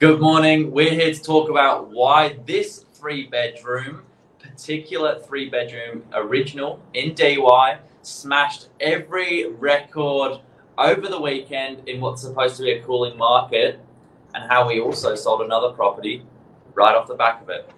Good morning. We're here to talk about why this three bedroom, particular three bedroom original in Dee Why, smashed every record over the weekend in what's supposed to be a cooling market, and how we also sold another property right off the back of it.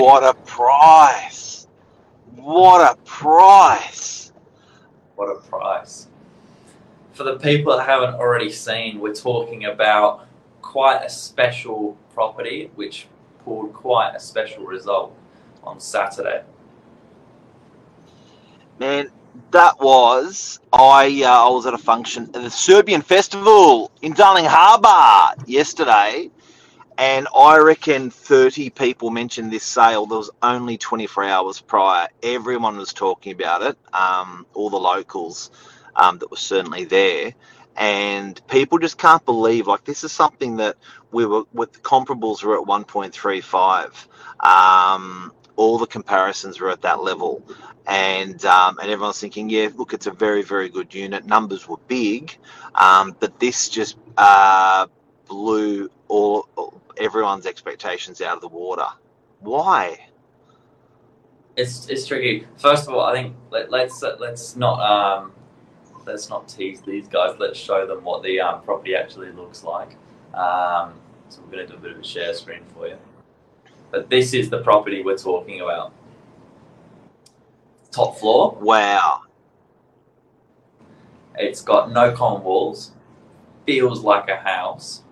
What a price! What a price! What a price. For the people that haven't already seen, we're talking about quite a special property which pulled quite a special result on Saturday. Man, that was I. Uh, I was at a function at the Serbian Festival in Darling Harbour yesterday, and I reckon thirty people mentioned this sale. There was only twenty four hours prior. Everyone was talking about it. Um, all the locals um, that were certainly there, and people just can't believe like this is something that we were with the comparables were at one point three five. Um, all the comparisons were at that level and um, and everyone's thinking, yeah, look, it's a very very good unit. Numbers were big, um, but this just uh, blew all, all everyone's expectations out of the water. Why? It's it's tricky. First of all, I think let, let's let's not um, let's not tease these guys. Let's show them what the um, property actually looks like. Um, so we're going to do a bit of a share screen for you. But this is the property we're talking about. Top floor. Wow. It's got no common walls. Feels like a house.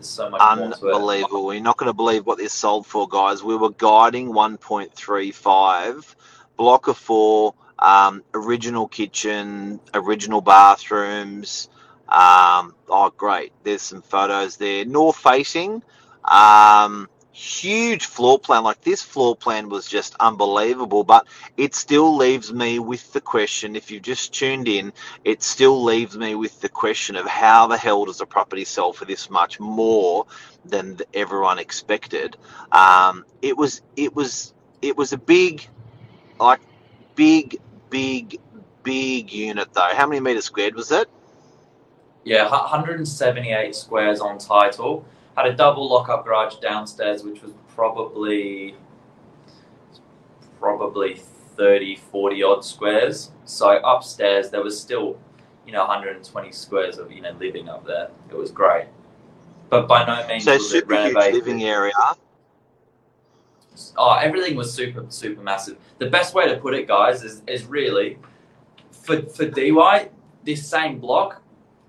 So much more. Unbelievable. You're not going to believe what this sold for, guys. We were guiding 1.35, block of four, um, original kitchen, original bathrooms. Um, oh, great. There's some photos there. North facing, um, huge floor plan. Like this floor plan was just unbelievable, but it still leaves me with the question if you've just tuned in, it still leaves me with the question of how the hell does a property sell for this much more than everyone expected? Um, it was, it was, it was a big, like, big, big, big unit though. How many meters squared was it? Yeah, 178 squares on title. Had a double lock-up garage downstairs, which was probably probably 30, 40 odd squares. So upstairs there was still, you know, 120 squares of you know living up there. It was great, but by no means So was it renovated. living area. Oh, everything was super, super massive. The best way to put it, guys, is, is really for for Dee Why, this same block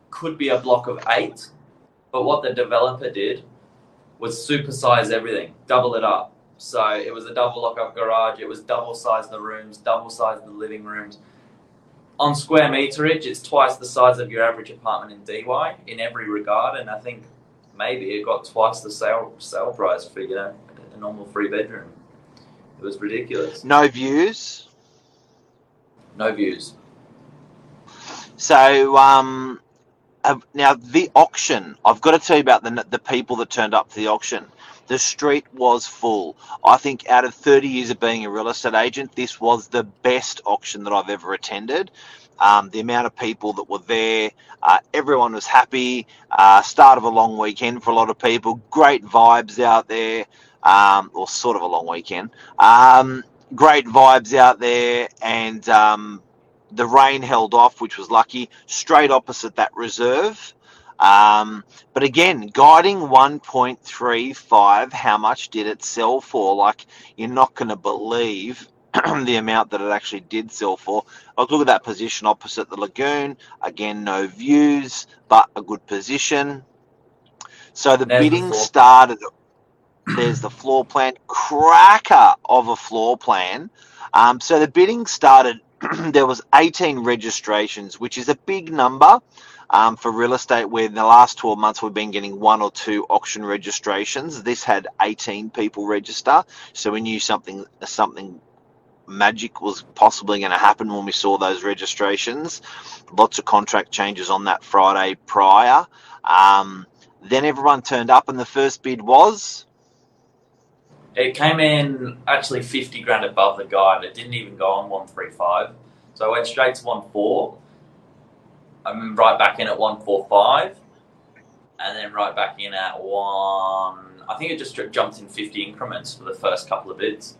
could be a block of eight, but what the developer did was supersize everything, double it up. So it was a double lock-up garage. It was double size the rooms, double size the living rooms. On square meterage, it's twice the size of your average apartment in Dee Why in every regard, and I think maybe it got twice the sale sale price for you know a normal three bedroom. It was ridiculous. No views. No views. So um, uh, now the auction. I've got to tell you about the the people that turned up to the auction. The street was full. I think out of 30 years of being a real estate agent, this was the best auction that I've ever attended. Um, the amount of people that were there, uh, everyone was happy. Uh, start of a long weekend for a lot of people. Great vibes out there, um, or sort of a long weekend. Um, great vibes out there, and um, the rain held off, which was lucky. Straight opposite that reserve. Um, but again, guiding 1.35, how much did it sell for? Like, you're not going to believe the amount that it actually did sell for. Like, look at that position opposite the lagoon. Again, no views, but a good position. So the There's bidding floor. started. There's the floor plan, cracker of a floor plan. Um, so the bidding started. there was 18 registrations, which is a big number um, for real estate. Where in the last 12 months we've been getting one or two auction registrations. This had 18 people register, so we knew something something magic was possibly going to happen when we saw those registrations. Lots of contract changes on that Friday prior. Um, then everyone turned up, and the first bid was It came in actually 50 grand above the guide. It didn't even go on 135. So I went straight to 1.4. I'm right back in at 145. And then right back in at 1. I think it just jumped in 50 increments for the first couple of bids.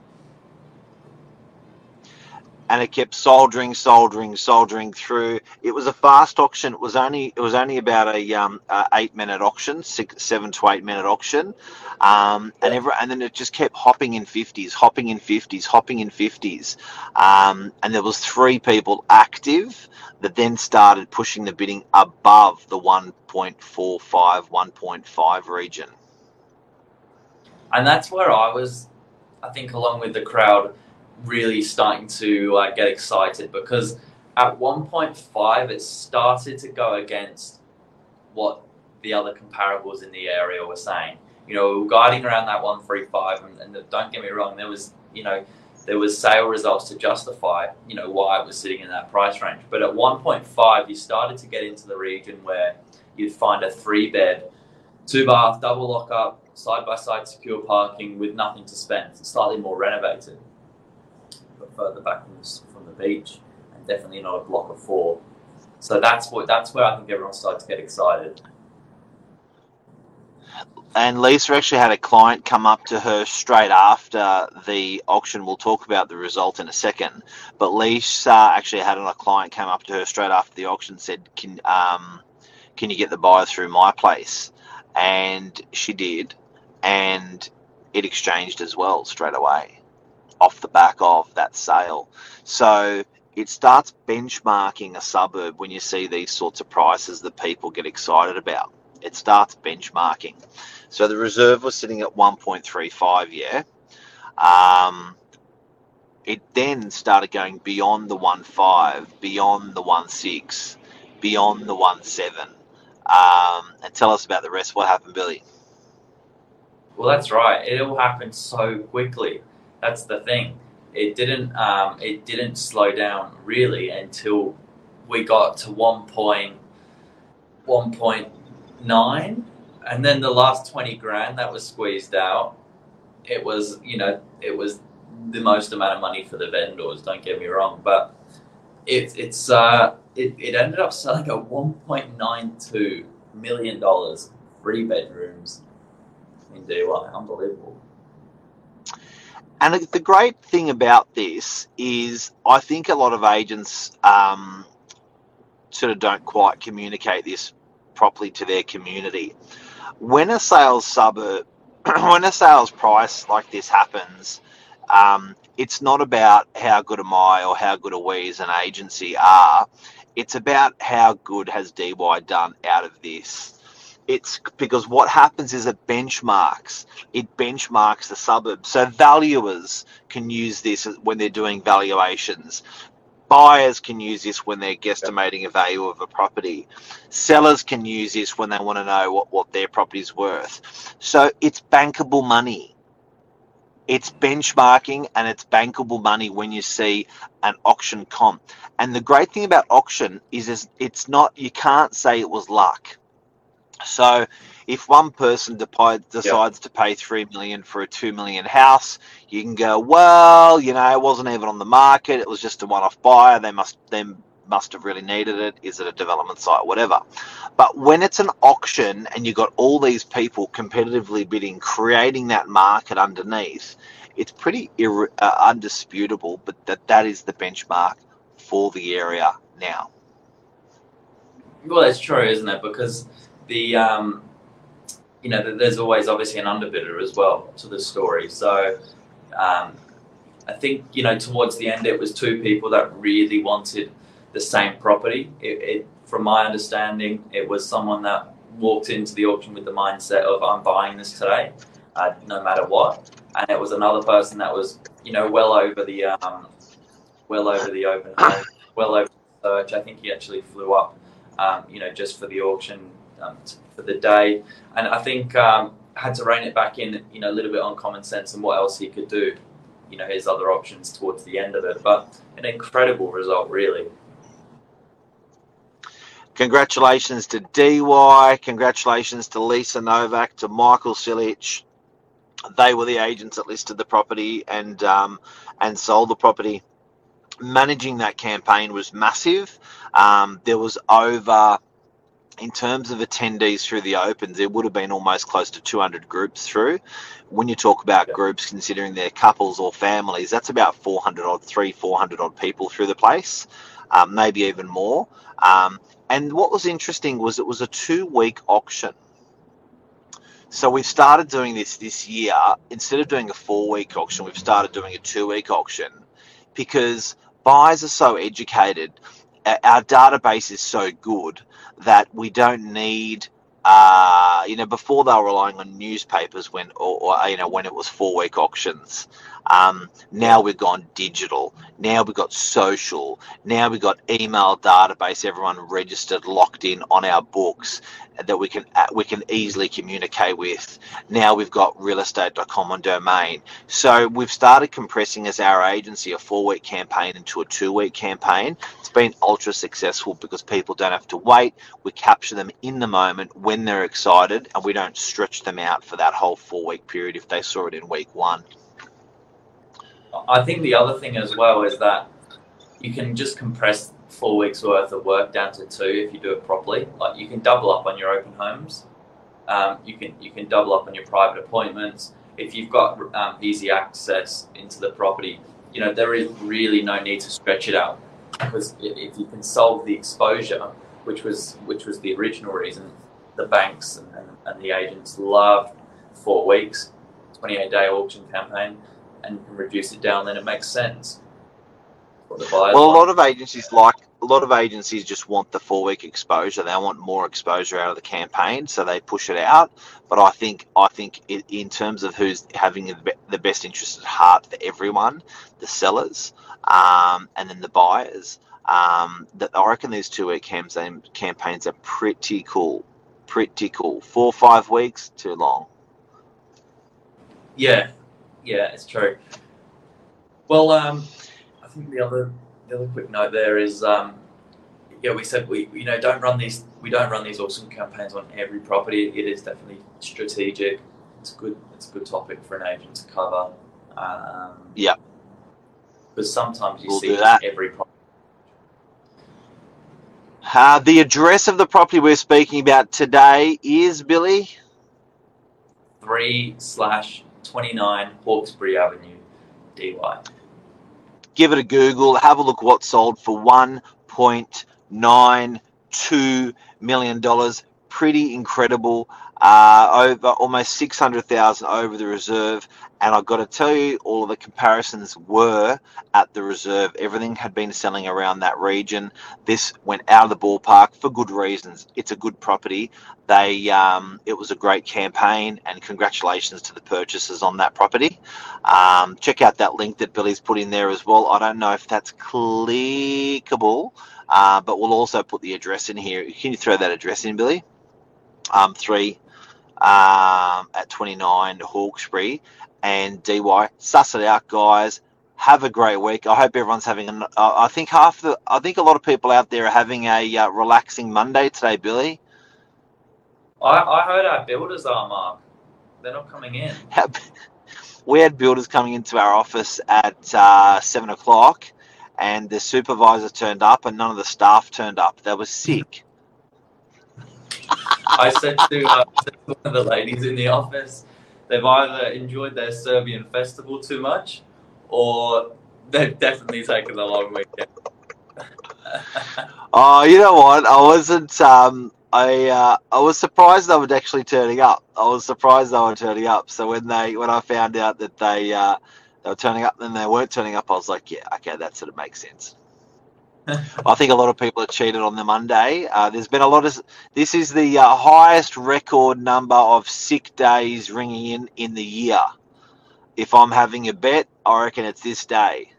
And it kept soldering, soldering, soldering through. It was a fast auction. It was only it was only about a, um, eight minute auction, six, seven to eight minute auction, um, and every, and then it just kept hopping in fifties, hopping in fifties, hopping in fifties, um, and there was three people active that then started pushing the bidding above the 1.45, 1.5 region. And that's where I was, I think, along with the crowd, really starting to uh, get excited because at 1.5 it started to go against what the other comparables in the area were saying. You know, we were guiding around that 135, and, and don't get me wrong, there was, you know, there was sale results to justify, you know, why it was sitting in that price range. But at 1.5, you started to get into the region where you'd find a three bed, two bath, double lock up, side by side secure parking with nothing to spend, slightly more renovated further back from the, from the beach, and definitely not a block of four. So that's what that's where I think everyone started to get excited. And Lisa actually had a client come up to her straight after the auction. We'll talk about the result in a second. But Lisa actually had a client come up to her straight after the auction said, "Can um, can you get the buyer through my place?" And she did, and it exchanged as well straight away off the back of that sale. So it starts benchmarking a suburb when you see these sorts of prices that people get excited about. It starts benchmarking. So the reserve was sitting at 1.35, yeah. Um, it then started going beyond the 1.5, beyond the 1.6, beyond the 1.7. Um, and tell us about the rest. What happened, Billy? Well, that's right. It all happened so quickly. That's the thing. It didn't. Um, it didn't slow down really until we got to one point, one point nine, and then the last twenty grand that was squeezed out. It was, you know, it was the most amount of money for the vendors. Don't get me wrong, but it, it's uh, it, it ended up selling at one point nine two million dollars, three bedrooms in Dee Why. Unbelievable. And the great thing about this is, I think a lot of agents um, sort of don't quite communicate this properly to their community. When a sales suburb, when a sales price like this happens, um, it's not about how good am I or how good are we as an agency are. It's about how good has Dee Why done out of this it's because what happens is it benchmarks it benchmarks the suburb so valuers can use this when they're doing valuations. Buyers can use this when they're guesstimating a value of a property. Sellers can use this when they want to know what, what their property is worth. So it's bankable money. It's benchmarking and it's bankable money when you see an auction comp. And the great thing about auction is it's not you can't say it was luck so if one person decides yep. to pay three million for a two million house, you can go, well, you know, it wasn't even on the market. It was just a one-off buyer. They must then must have really needed it. Is it a development site? Whatever. But when it's an auction and you've got all these people competitively bidding, creating that market underneath, it's pretty ir- uh, undisputable. But that that is the benchmark for the area now. Well, that's true, isn't it? Because the um, you know there's always obviously an underbidder as well to the story. So um, I think you know towards the end it was two people that really wanted the same property. It, it, from my understanding, it was someone that walked into the auction with the mindset of I'm buying this today, uh, no matter what, and it was another person that was you know well over the um, well over the open well over the search. I think he actually flew up, um, you know, just for the auction um, for the day. And I think um, had to rein it back in, you know, a little bit on common sense and what else he could do. you know his other options towards the end of it. But an incredible result, really. Congratulations to Dee Why. Congratulations to Lisa Novak, to Michael Silich. They were the agents that listed the property and um, and sold the property. Managing that campaign was massive. Um, there was over, in terms of attendees through the opens, there would have been almost close to 200 groups through. When you talk about Yeah. groups considering they're couples or families, that's about 400 odd, three, 400 odd people through the place, um, maybe even more. Um, and what was interesting was it was a two week auction. So we've started doing this this year. Instead of doing a four week auction, we've started doing a two week auction because buyers are so educated. Our database is so good that we don't need, uh, you know, before they were relying on newspapers when, or, or you know, when it was four week auctions. Um, now we've gone digital. Now we've got social. Now we've got email database. Everyone registered, locked in on our books that we can uh, we can easily communicate with. Now we've got realestate.com on domain. So we've started compressing as our agency a four week campaign into a two week campaign. It's been ultra successful because people don't have to wait. We capture them in the moment when they're excited, and we don't stretch them out for that whole four week period if they saw it in week one. I think the other thing as well is that you can just compress four weeks worth of work down to two if you do it properly. Like you can double up on your open homes. Um, you can you can double up on your private appointments. If you've got um, easy access into the property, you know there is really no need to stretch it out because if you can solve the exposure, which was which was the original reason, the banks and, and, and the agents loved four weeks, twenty eight day auction campaign and you can reduce it down, then it makes sense. What the buyers Well, a lot of agencies like a lot of agencies just want the four week exposure. They want more exposure out of the campaign, so they push it out. But I think I think it, in terms of who's having the best interest at heart for everyone, the sellers, um, and then the buyers. Um, that I reckon these two week campaign campaigns are pretty cool, pretty cool. Four or five weeks too long. Yeah, yeah, it's true. Well, um, I think the other the other quick note there is, um, yeah, we said we you know don't run these we don't run these auction campaigns on every property. It is definitely strategic. It's good. It's a good topic for an agent to cover. Um, Yep. Because sometimes you We'll see that. every property. Uh, the address of the property we're speaking about today is Billy. three slash twenty nine Hawkesbury Avenue, Dee Why. give it a Google, have a look what sold for $1.92 million. Pretty incredible. Uh, over almost 600,000 over the reserve. And I've got to tell you, all of the comparisons were at the reserve. Everything had been selling around that region. This went out of the ballpark for good reasons. It's a good property. They, um, it was a great campaign, and congratulations to the purchasers on that property. Um, check out that link that Billy's put in there as well. I don't know if that's clickable, uh, but we'll also put the address in here. Can you throw that address in, Billy? Um, three um, at 29 Hawkesbury and Dee Why. Suss it out, guys. Have a great week. I hope everyone's having. An, uh, I think half the. I think a lot of people out there are having a uh, relaxing Monday today, Billy. I, I heard our builders are Mark. They're not coming in. we had builders coming into our office at uh, seven o'clock, and the supervisor turned up, and none of the staff turned up. They were sick. I said to, uh, one of the ladies in the office, they've either enjoyed their Serbian festival too much, or they've definitely taken a long weekend. Oh, you know what? I wasn't. Um, I uh, I was surprised they were actually turning up. I was surprised they were turning up. So when they when I found out that they uh, they were turning up, and they weren't turning up, I was like, yeah, okay, that sort of makes sense. I think a lot of people are cheated on the Monday. Uh, there's been a lot of. This is the uh, highest record number of sick days ringing in in the year. If I'm having a bet, I reckon it's this day.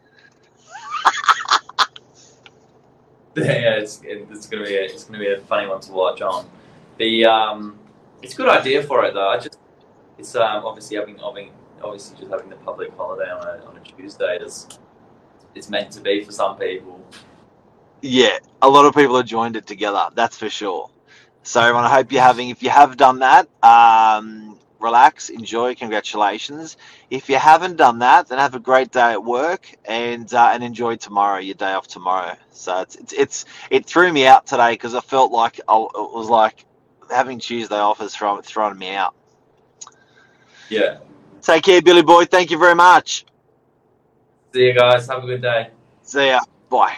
yeah, it's it's gonna be a, it's gonna be a funny one to watch on. The um, it's a good idea for it though. I just it's um, obviously having having obviously just having the public holiday on a, on a Tuesday is it's meant to be for some people. Yeah, a lot of people have joined it together. That's for sure. So, everyone, I hope you're having. If you have done that, um, relax, enjoy. Congratulations. If you haven't done that, then have a great day at work and uh, and enjoy tomorrow, your day off tomorrow. So it's it's, it's it threw me out today because I felt like I, it was like having Tuesday off is throwing throwing me out. Yeah. Take care, Billy Boy. Thank you very much. See you guys. Have a good day. See ya. Bye.